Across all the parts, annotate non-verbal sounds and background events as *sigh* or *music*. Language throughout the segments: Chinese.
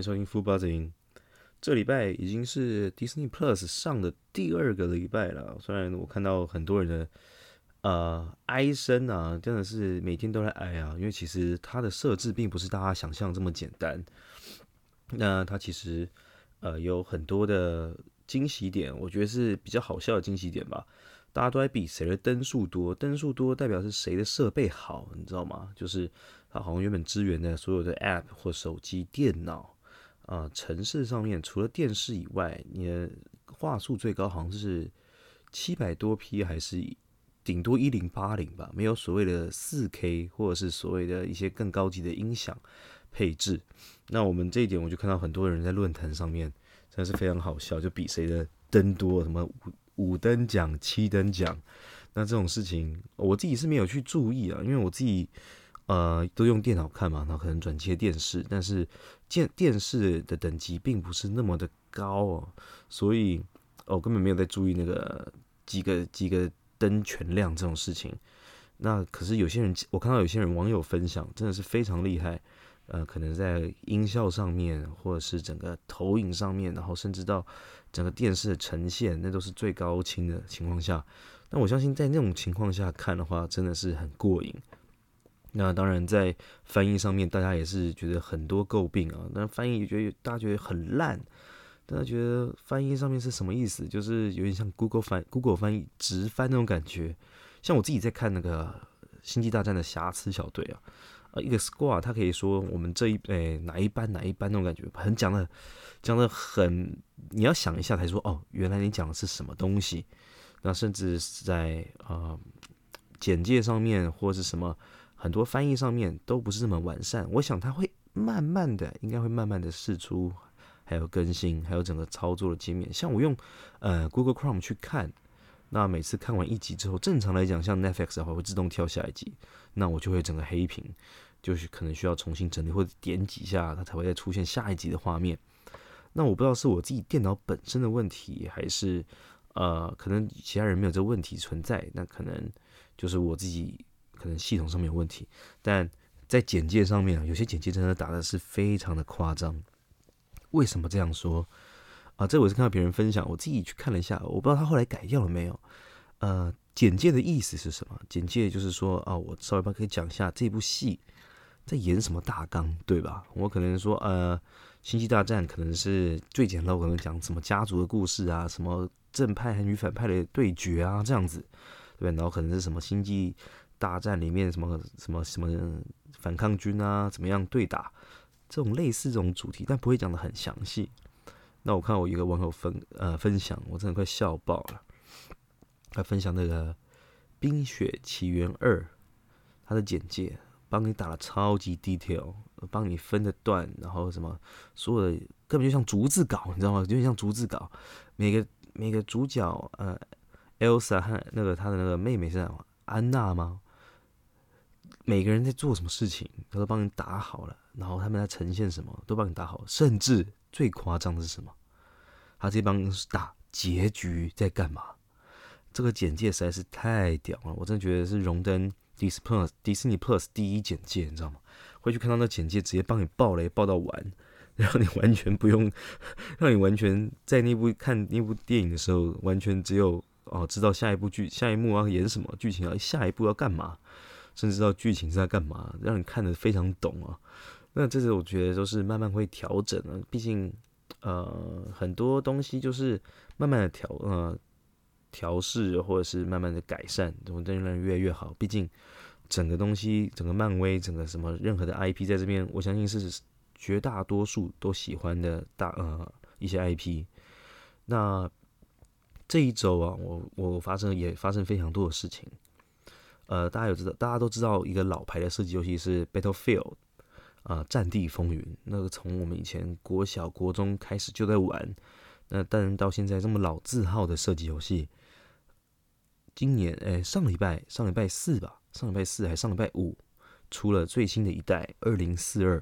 迎收听 Full Buzzing。这礼拜已经是 Disney Plus 上的第二个礼拜了。虽然我看到很多人的呃哀声啊，真的是每天都在哀啊，因为其实它的设置并不是大家想象这么简单。那它其实呃有很多的惊喜点，我觉得是比较好笑的惊喜点吧。大家都在比谁的灯数多，灯数多代表是谁的设备好，你知道吗？就是它好像原本支援的所有的 App 或手机、电脑。啊，城市上面除了电视以外，你的画素最高好像是七百多 P，还是顶多一零八零吧？没有所谓的四 K，或者是所谓的一些更高级的音响配置。那我们这一点，我就看到很多人在论坛上面，真的是非常好笑，就比谁的灯多，什么五五灯奖、七灯奖。那这种事情，我自己是没有去注意啊，因为我自己。呃，都用电脑看嘛，然后可能转接电视，但是电电视的等级并不是那么的高哦，所以我根本没有在注意那个几个几个灯全亮这种事情。那可是有些人，我看到有些人网友分享，真的是非常厉害。呃，可能在音效上面，或者是整个投影上面，然后甚至到整个电视的呈现，那都是最高清的情况下。那我相信在那种情况下看的话，真的是很过瘾。那当然，在翻译上面，大家也是觉得很多诟病啊。那翻译也觉得大家觉得很烂，大家觉得翻译上面是什么意思？就是有点像 Google 翻 Google 翻译直翻那种感觉。像我自己在看那个《星际大战》的瑕疵小队啊，啊，一个 squad，他可以说我们这一诶哪一班哪一班那种感觉，很讲的讲的很，你要想一下才说哦，原来你讲的是什么东西。那甚至是在啊简介上面或是什么。很多翻译上面都不是这么完善，我想它会慢慢的，应该会慢慢的试出，还有更新，还有整个操作的界面。像我用呃 Google Chrome 去看，那每次看完一集之后，正常来讲，像 Netflix 的话会自动跳下一集，那我就会整个黑屏，就是可能需要重新整理或者点几下，它才会再出现下一集的画面。那我不知道是我自己电脑本身的问题，还是呃可能其他人没有这问题存在，那可能就是我自己。可能系统上面有问题，但在简介上面啊，有些简介真的打的是非常的夸张。为什么这样说啊？这我是看到别人分享，我自己去看了一下，我不知道他后来改掉了没有。呃，简介的意思是什么？简介就是说啊，我稍微帮可以讲一下这部戏在演什么大纲，对吧？我可能说呃，星际大战可能是最简单，我可能讲什么家族的故事啊，什么正派和女反派的对决啊，这样子，对然后可能是什么星际。大战里面什么什么什么反抗军啊，怎么样对打？这种类似这种主题，但不会讲的很详细。那我看我一个网友分呃分享，我真的快笑爆了。他分享那个《冰雪奇缘二》，他的简介帮你打了超级 detail，帮你分的段，然后什么所有的根本就像逐字稿，你知道吗？有点像逐字稿。每个每个主角呃，Elsa 和那个他的那个妹妹是安娜吗？每个人在做什么事情，他都帮你打好了，然后他们在呈现什么，都帮你打好。甚至最夸张的是什么？他这帮打结局在干嘛？这个简介实在是太屌了，我真的觉得是荣登 Disney Plus Disney Plus 第一简介，你知道吗？回去看到那简介，直接帮你爆雷爆到完，然后你完全不用，*laughs* 让你完全在那部看那部电影的时候，完全只有哦知道下一部剧下一幕要演什么剧情，要下一步要干嘛。甚至知道剧情是在干嘛，让你看得非常懂啊。那这是我觉得都是慢慢会调整的，毕竟呃很多东西就是慢慢的调呃调试或者是慢慢的改善，怎么让人越来越好。毕竟整个东西，整个漫威，整个什么任何的 IP 在这边，我相信是绝大多数都喜欢的大呃一些 IP。那这一周啊，我我发生也发生非常多的事情。呃，大家有知道，大家都知道一个老牌的射击游戏是 Battlefield，啊，战地风云。那个从我们以前国小、国中开始就在玩，那但到现在这么老字号的射击游戏，今年哎，上礼拜上礼拜四吧，上礼拜四还上礼拜五出了最新的一代二零四二，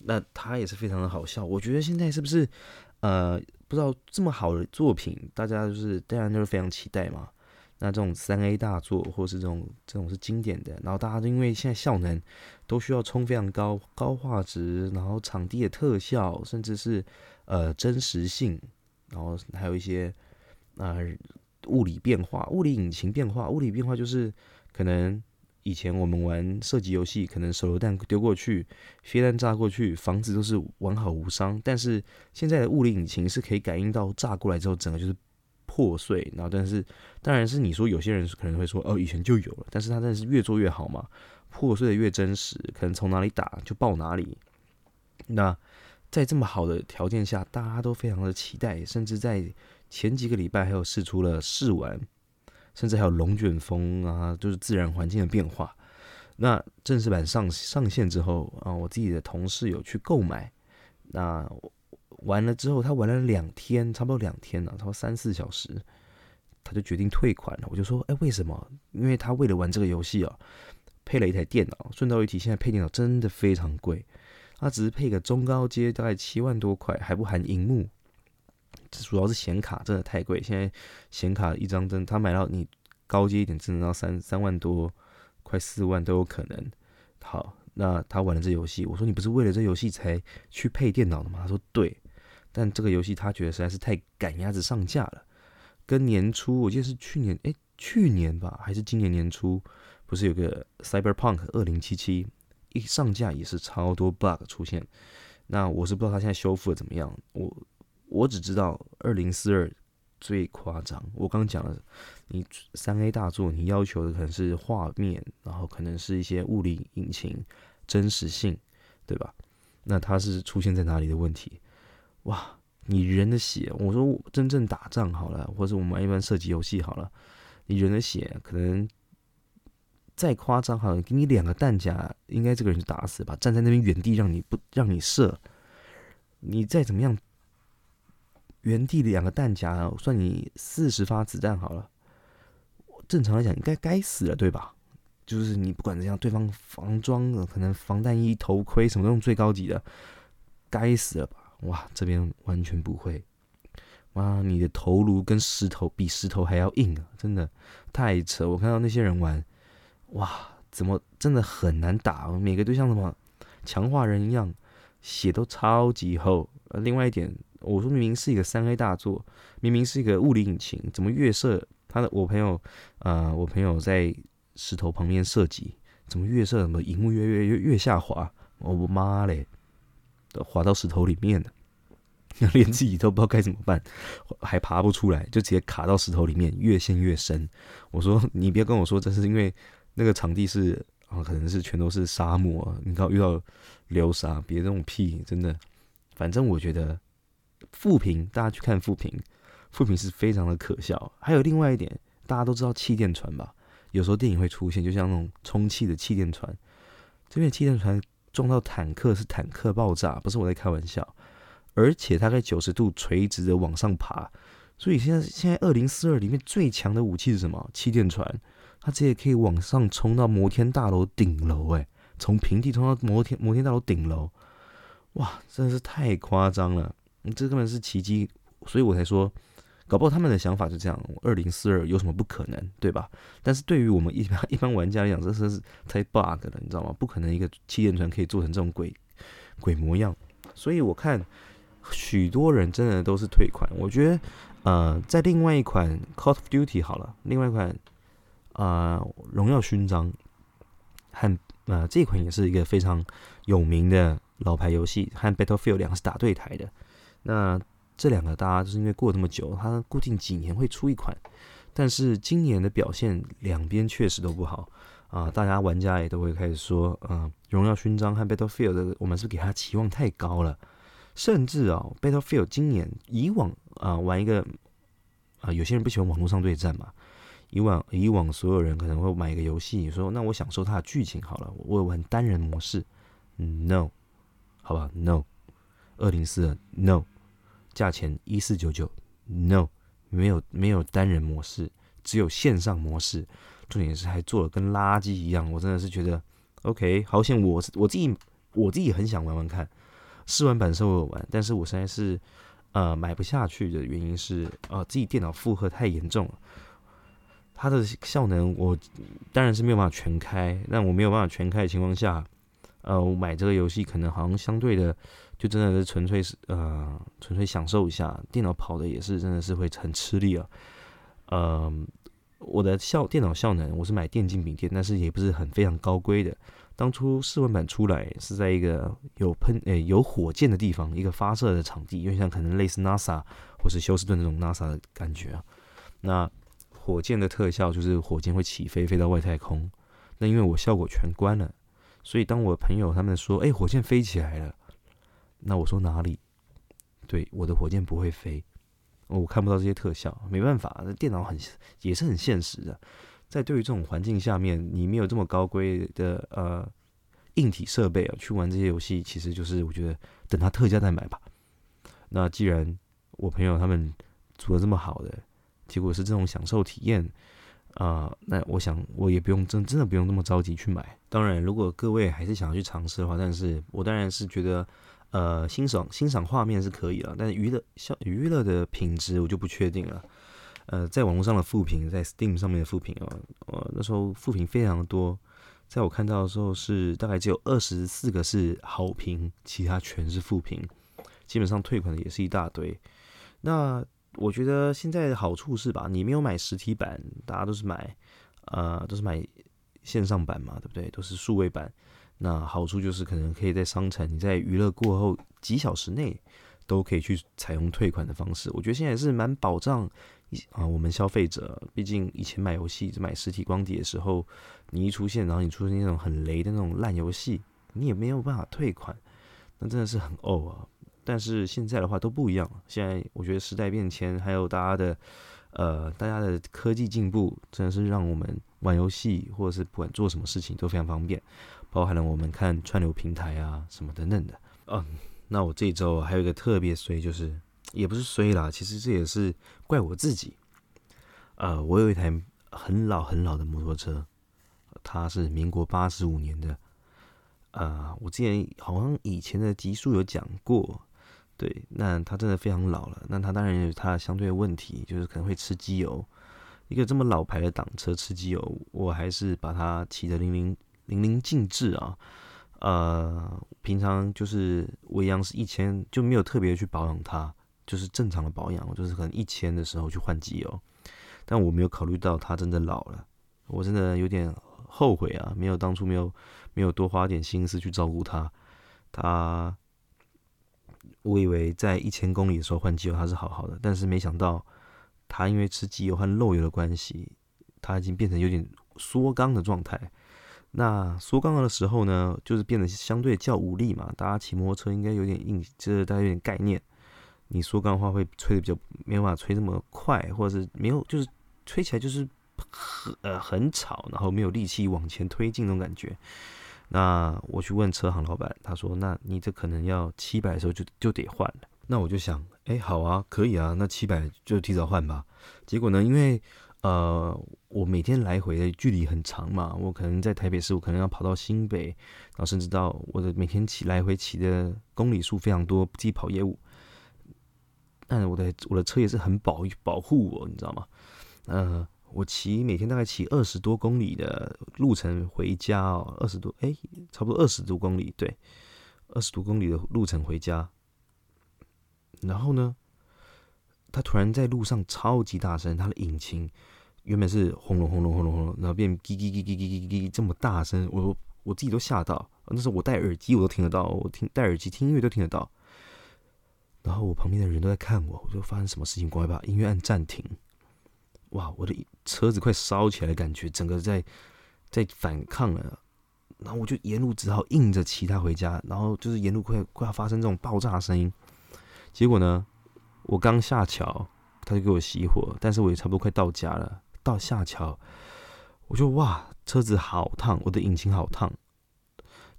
那它也是非常的好笑。我觉得现在是不是呃，不知道这么好的作品，大家就是当然都是非常期待嘛。那这种三 A 大作，或是这种这种是经典的，然后大家都因为现在效能都需要冲非常高高画质，然后场地的特效，甚至是呃真实性，然后还有一些啊物理变化、物理引擎变化、物理变化，就是可能以前我们玩射击游戏，可能手榴弹丢过去、飞弹炸过去，房子都是完好无伤，但是现在的物理引擎是可以感应到炸过来之后，整个就是。破碎，然后但是，当然是你说有些人可能会说，哦，以前就有了，但是他真的是越做越好嘛，破碎的越真实，可能从哪里打就爆哪里。那在这么好的条件下，大家都非常的期待，甚至在前几个礼拜还有试出了试玩，甚至还有龙卷风啊，就是自然环境的变化。那正式版上上线之后啊，我自己的同事有去购买，那。完了之后，他玩了两天，差不多两天了，差不多三四小时，他就决定退款了。我就说，哎，为什么？因为他为了玩这个游戏啊，配了一台电脑。顺道一提，现在配电脑真的非常贵，他只是配个中高阶，大概七万多块，还不含荧幕。主要是显卡真的太贵，现在显卡一张真，他买到你高阶一点，真的要三三万多，快四万都有可能。好，那他玩了这游戏，我说你不是为了这游戏才去配电脑的吗？他说对。但这个游戏他觉得实在是太赶鸭子上架了，跟年初我记得是去年，哎，去年吧，还是今年年初，不是有个 Cyberpunk 二零七七一上架也是超多 bug 出现。那我是不知道他现在修复的怎么样，我我只知道二零四二最夸张。我刚讲了，你三 A 大作，你要求的可能是画面，然后可能是一些物理引擎真实性，对吧？那它是出现在哪里的问题？哇，你人的血，我说真正打仗好了，或者我们玩一般射击游戏好了，你人的血可能再夸张好了，给你两个弹夹，应该这个人就打死吧？站在那边原地让你不让你射，你再怎么样，原地两个弹夹，算你四十发子弹好了，正常来讲应该该死了对吧？就是你不管怎样，对方防装的可能防弹衣、头盔什么用最高级的，该死了吧？哇，这边完全不会！哇，你的头颅跟石头比石头还要硬啊，真的太扯！我看到那些人玩，哇，怎么真的很难打？每个都像什么强化人一样，血都超级厚。另外一点，我说明明是一个三 A 大作，明明是一个物理引擎，怎么越射他的？我朋友，呃，我朋友在石头旁边射击，怎么越射怎么荧幕越越越越下滑？我妈嘞！滑到石头里面的，*laughs* 连自己都不知道该怎么办，还爬不出来，就直接卡到石头里面，越陷越深。我说你别跟我说这是因为那个场地是啊，可能是全都是沙漠，你刚遇到流沙，别这种屁，真的。反正我觉得复评，大家去看复评，复评是非常的可笑。还有另外一点，大家都知道气垫船吧？有时候电影会出现，就像那种充气的气垫船，这边气垫船。撞到坦克是坦克爆炸，不是我在开玩笑。而且它在九十度垂直的往上爬，所以现在现在二零四二里面最强的武器是什么？气垫船，它直接可以往上冲到摩天大楼顶楼，哎，从平地冲到摩天摩天大楼顶楼，哇，真的是太夸张了！这根本是奇迹，所以我才说。搞不好他们的想法是这样，二零四二有什么不可能，对吧？但是对于我们一般 *laughs* 一般玩家来讲，这是太 bug 了，你知道吗？不可能一个气垫船可以做成这种鬼鬼模样。所以我看许多人真的都是退款。我觉得，呃，在另外一款 Call of Duty 好了，另外一款啊荣耀勋章和呃这款也是一个非常有名的老牌游戏，和 Battlefield 两个是打对台的。那这两个大家就是因为过这么久，它固定几年会出一款，但是今年的表现两边确实都不好啊！大家玩家也都会开始说，嗯，荣耀勋章和 Battlefield 我们是给它期望太高了，甚至啊，Battlefield 今年以往啊玩一个啊，有些人不喜欢网络上对战嘛，以往以往所有人可能会买一个游戏，说那我享受它的剧情好了，我玩单人模式，No，好吧，No，二零四二，No。价钱一四九九，No，没有没有单人模式，只有线上模式。重点是还做的跟垃圾一样，我真的是觉得 OK，好险！我我自己我自己很想玩玩看，试玩版是我有玩，但是我实在是呃买不下去的原因是呃自己电脑负荷太严重了。它的效能我当然是没有办法全开，但我没有办法全开的情况下，呃，我买这个游戏可能好像相对的就真的是纯粹是呃纯粹享受一下，电脑跑的也是真的是会很吃力啊。呃，我的效电脑效能我是买电竞笔电，但是也不是很非常高规的。当初试玩版出来是在一个有喷诶有火箭的地方，一个发射的场地，因为像可能类似 NASA 或是休斯顿那种 NASA 的感觉啊。那火箭的特效就是火箭会起飞飞到外太空。那因为我效果全关了，所以当我朋友他们说诶火箭飞起来了，那我说哪里？对，我的火箭不会飞，我看不到这些特效，没办法，那电脑很也是很现实的。在对于这种环境下面，你没有这么高规的呃硬体设备啊，去玩这些游戏，其实就是我觉得等它特价再买吧。那既然我朋友他们做的这么好的，结果是这种享受体验啊，那我想我也不用真真的不用那么着急去买。当然，如果各位还是想要去尝试的话，但是我当然是觉得呃欣赏欣赏画面是可以了，但是娱乐像娱乐的品质我就不确定了。呃，在网络上的负评，在 Steam 上面的负评啊，呃，那时候负评非常多，在我看到的时候是大概只有二十四个是好评，其他全是负评，基本上退款的也是一大堆。那我觉得现在的好处是吧，你没有买实体版，大家都是买，呃，都是买线上版嘛，对不对？都是数位版。那好处就是可能可以在商城，你在娱乐过后几小时内都可以去采用退款的方式。我觉得现在是蛮保障。啊，我们消费者，毕竟以前买游戏买实体光碟的时候，你一出现，然后你出现那种很雷的那种烂游戏，你也没有办法退款，那真的是很怄啊。但是现在的话都不一样了，现在我觉得时代变迁，还有大家的呃，大家的科技进步，真的是让我们玩游戏或者是不管做什么事情都非常方便，包含了我们看串流平台啊什么等等的。嗯，那我这周还有一个特别衰就是。也不是衰啦，其实这也是怪我自己。呃，我有一台很老很老的摩托车，它是民国八十五年的。呃，我之前好像以前的集数有讲过，对，那它真的非常老了。那它当然有它相对的问题，就是可能会吃机油。一个这么老牌的挡车吃机油，我还是把它骑得零零淋漓尽致啊。呃，平常就是我一样是一千，就没有特别去保养它。就是正常的保养，就是可能一千的时候去换机油，但我没有考虑到它真的老了，我真的有点后悔啊，没有当初没有没有多花点心思去照顾它。它，我以为在一千公里的时候换机油它是好好的，但是没想到它因为吃机油和漏油的关系，它已经变成有点缩缸的状态。那缩缸的时候呢，就是变得相对较无力嘛。大家骑摩托车应该有点硬，就是大家有点概念。你缩缸的话会吹的比较没办法吹这么快，或者是没有就是吹起来就是很呃很吵，然后没有力气往前推进那种感觉。那我去问车行老板，他说：“那你这可能要七百的时候就就得换了。”那我就想，哎，好啊，可以啊，那七百就提早换吧。结果呢，因为呃我每天来回的距离很长嘛，我可能在台北市，我可能要跑到新北，然后甚至到我的每天骑来回骑的公里数非常多，自己跑业务。但我的我的车也是很保保护我，你知道吗？呃，我骑每天大概骑二十多公里的路程回家哦，二十多哎，差不多二十多公里，对，二十多公里的路程回家。然后呢，他突然在路上超级大声，他的引擎原本是轰隆轰隆轰隆轰隆，然后变叽叽叽叽叽叽叽这么大声，我我自己都吓到。那时候我戴耳机我都听得到，我听戴耳机听音乐都听得到。然后我旁边的人都在看我，我就发生什么事情，赶快把音乐按暂停。哇，我的车子快烧起来的，感觉整个在在反抗了。然后我就沿路只好硬着骑它回家，然后就是沿路快快要发生这种爆炸声音。结果呢，我刚下桥，他就给我熄火，但是我也差不多快到家了。到下桥，我就哇，车子好烫，我的引擎好烫。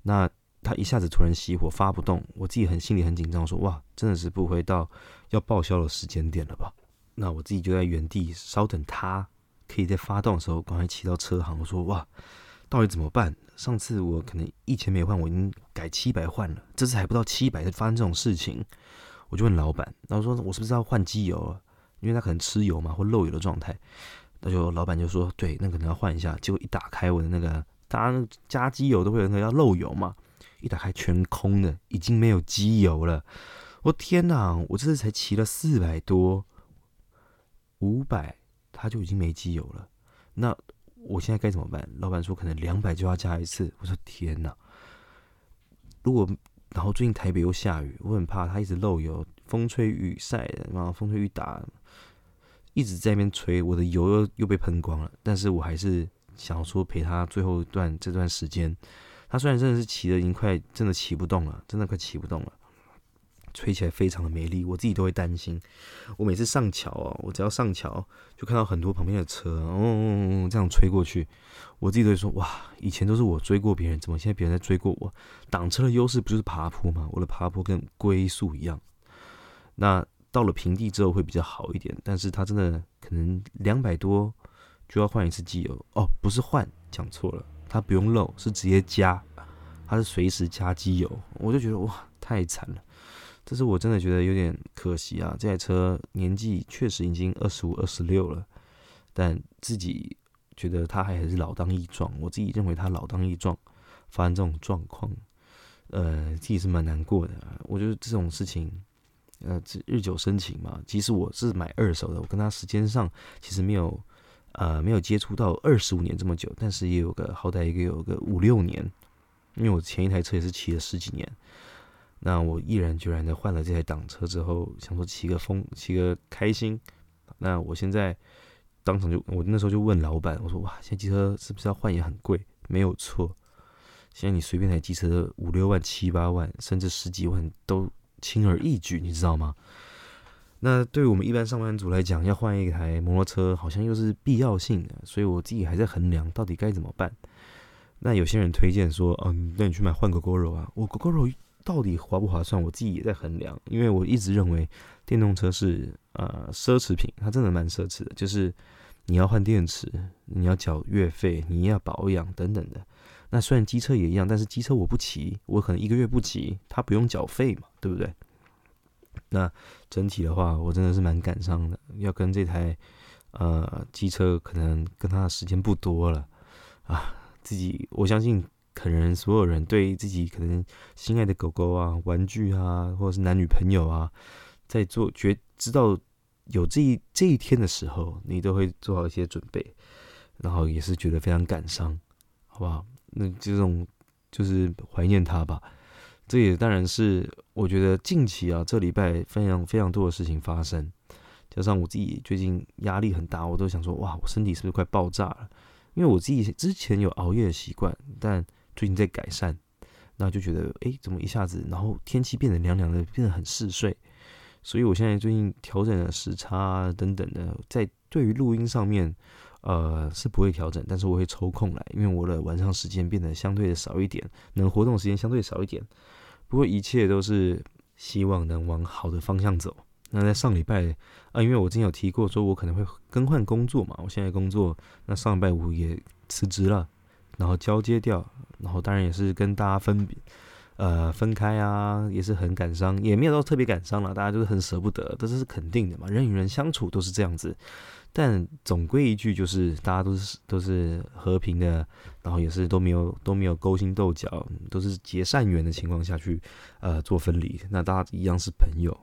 那。他一下子突然熄火发不动，我自己很心里很紧张，说哇，真的是不会到要报销的时间点了吧？那我自己就在原地稍等，他可以在发动的时候赶快骑到车行。我说哇，到底怎么办？上次我可能一千没换，我已经改七百换了，这次还不到七百发生这种事情，我就问老板，然后说我是不是要换机油？因为他可能吃油嘛或漏油的状态。那就老板就说，对，那可能要换一下。结果一打开我的那个，大家加机油都会有那个要漏油嘛，一打开全空的，已经没有机油了。我天哪！我这次才骑了四百多，五百，它就已经没机油了。那我现在该怎么办？老板说可能两百就要加一次。我说天哪！如果然后最近台北又下雨，我很怕它一直漏油，风吹雨晒的，然后风吹雨打，一直在那边吹，我的油又又被喷光了。但是我还是想说陪他最后一段这段时间。他虽然真的是骑的已经快真的骑不动了，真的快骑不动了。吹起来非常的美丽，我自己都会担心。我每次上桥哦，我只要上桥，就看到很多旁边的车，嗯哦，这样吹过去，我自己都会说：哇，以前都是我追过别人，怎么现在别人在追过我？挡车的优势不就是爬坡吗？我的爬坡跟龟速一样。那到了平地之后会比较好一点，但是它真的可能两百多就要换一次机油哦，不是换，讲错了，它不用漏，是直接加，它是随时加机油，我就觉得哇，太惨了。这是我真的觉得有点可惜啊！这台车年纪确实已经二十五、二十六了，但自己觉得它还是老当益壮。我自己认为它老当益壮，发生这种状况，呃，自己是蛮难过的。我觉得这种事情，呃，日久生情嘛。即使我是买二手的，我跟他时间上其实没有，呃，没有接触到二十五年这么久，但是也有个好歹也有个五六年，因为我前一台车也是骑了十几年。那我毅然决然的换了这台挡车之后，想说骑个风，骑个开心。那我现在当场就，我那时候就问老板，我说哇，现在机车是不是要换也很贵？没有错，现在你随便台机车五六万、七八万，甚至十几万都轻而易举，你知道吗？那对我们一般上班族来讲，要换一台摩托车，好像又是必要性的，所以我自己还在衡量到底该怎么办。那有些人推荐说，嗯，那你去买换个 GoGo 啊，我 GoGo。到底划不划算？我自己也在衡量，因为我一直认为电动车是呃奢侈品，它真的蛮奢侈的。就是你要换电池，你要缴月费，你要保养等等的。那虽然机车也一样，但是机车我不骑，我可能一个月不骑，它不用缴费嘛，对不对？那整体的话，我真的是蛮感伤的，要跟这台呃机车可能跟它的时间不多了啊，自己我相信。可能所有人对自己可能心爱的狗狗啊、玩具啊，或者是男女朋友啊，在做觉知道有这一这一天的时候，你都会做好一些准备，然后也是觉得非常感伤，好不好？那这种就是怀念他吧。这也当然是我觉得近期啊，这礼拜非常非常多的事情发生，加上我自己最近压力很大，我都想说，哇，我身体是不是快爆炸了？因为我自己之前有熬夜的习惯，但最近在改善，那就觉得哎，怎么一下子，然后天气变得凉凉的，变得很嗜睡，所以我现在最近调整了时差等等的，在对于录音上面，呃是不会调整，但是我会抽空来，因为我的晚上时间变得相对的少一点，能活动时间相对少一点，不过一切都是希望能往好的方向走。那在上礼拜啊，因为我之前有提过，说我可能会更换工作嘛，我现在工作，那上礼拜五也辞职了。然后交接掉，然后当然也是跟大家分别，呃，分开啊，也是很感伤，也没有到特别感伤了，大家就是很舍不得，这是肯定的嘛，人与人相处都是这样子。但总归一句，就是大家都是都是和平的，然后也是都没有都没有勾心斗角，都是结善缘的情况下去，呃，做分离，那大家一样是朋友。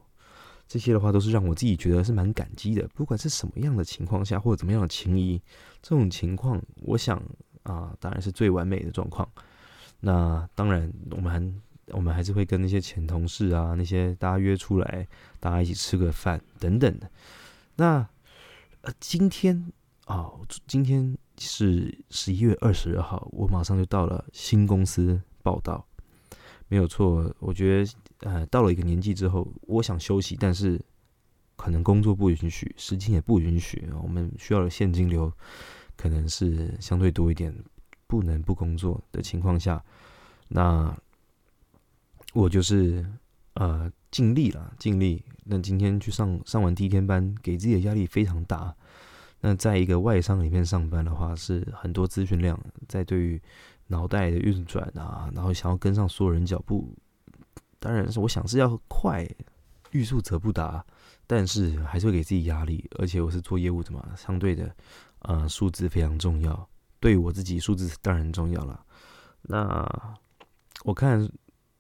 这些的话都是让我自己觉得是蛮感激的，不管是什么样的情况下或者怎么样的情谊，这种情况，我想。啊，当然是最完美的状况。那当然，我们还我们还是会跟那些前同事啊，那些大家约出来，大家一起吃个饭等等的。那呃，今天啊，今天是十一月二十二号，我马上就到了新公司报道，没有错。我觉得呃，到了一个年纪之后，我想休息，但是可能工作不允许，时间也不允许，我们需要的现金流。可能是相对多一点，不能不工作的情况下，那我就是呃尽力了，尽力。那今天去上上完第一天班，给自己的压力非常大。那在一个外商里面上班的话，是很多资讯量，在对于脑袋的运转啊，然后想要跟上所有人脚步，当然是我想是要快，欲速则不达，但是还是会给自己压力。而且我是做业务的嘛，相对的。呃，数字非常重要，对我自己数字当然很重要了。那我看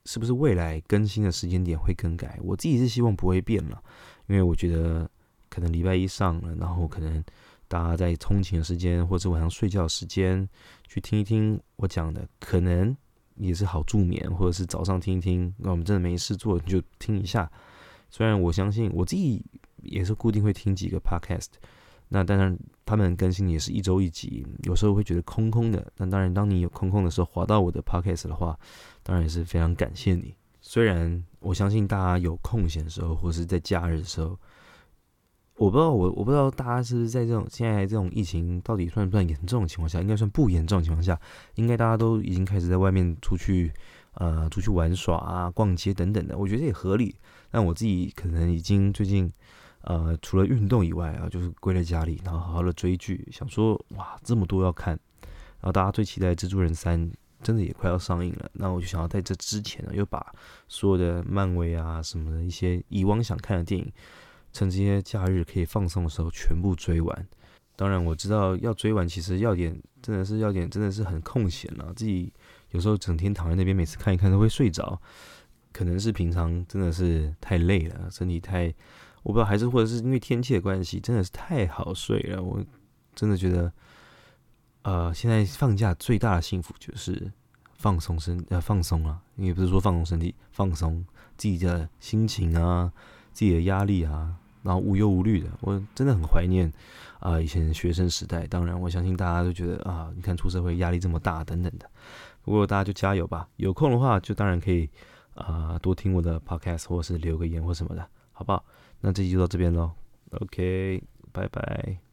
是不是未来更新的时间点会更改？我自己是希望不会变了，因为我觉得可能礼拜一上了，然后可能大家在通勤的时间或者晚上睡觉时间去听一听我讲的，可能也是好助眠，或者是早上听一听。那我们真的没事做你就听一下。虽然我相信我自己也是固定会听几个 podcast，那当然他们更新也是一周一集，有时候会觉得空空的。那当然，当你有空空的时候，滑到我的 podcast 的话，当然也是非常感谢你。虽然我相信大家有空闲的时候，或是在假日的时候，我不知道我我不知道大家是不是在这种现在这种疫情到底算不算严重的情况下，应该算不严重的情况下，应该大家都已经开始在外面出去呃出去玩耍啊、逛街等等的，我觉得也合理。但我自己可能已经最近，呃，除了运动以外啊，就是归在家里，然后好好的追剧。想说，哇，这么多要看，然后大家最期待《蜘蛛人三》真的也快要上映了。那我就想要在这之前呢，又把所有的漫威啊什么的一些以往想看的电影，趁这些假日可以放松的时候全部追完。当然，我知道要追完，其实要点真的是要点真的是很空闲了。自己有时候整天躺在那边，每次看一看都会睡着。可能是平常真的是太累了，身体太，我不知道还是或者是因为天气的关系，真的是太好睡了。我真的觉得，呃，现在放假最大的幸福就是放松身，呃，放松啊，也不是说放松身体，放松自己的心情啊，自己的压力啊，然后无忧无虑的。我真的很怀念啊，以前学生时代。当然，我相信大家都觉得啊，你看出社会压力这么大等等的。不过大家就加油吧，有空的话就当然可以。啊，多听我的 podcast，或者是留个言或什么的，好不好？那这期就到这边喽，OK，拜拜。